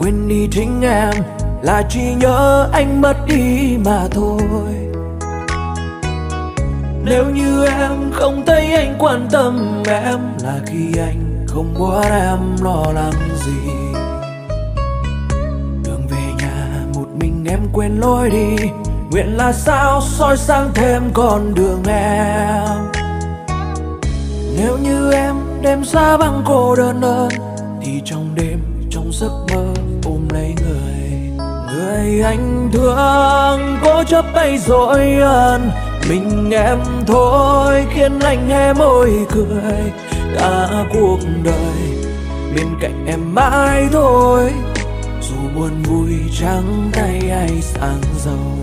quên đi chính em, là chỉ nhớ anh mất đi mà thôi. Nếu như em không thấy anh quan tâm em, là khi anh không muốn em lo lắng gì. Đường về nhà một mình em quên lối đi, nguyện là sao soi sáng thêm con đường em. Nếu như em đêm xa băng cô đơn hơn, thì trong trong giấc mơ ôm lấy người. Người anh thương cố chấp tay dối ân, mình em thôi khiến anh hé môi cười. Cả cuộc đời, bên cạnh em mãi thôi, dù buồn vui trắng tay ai sang giàu.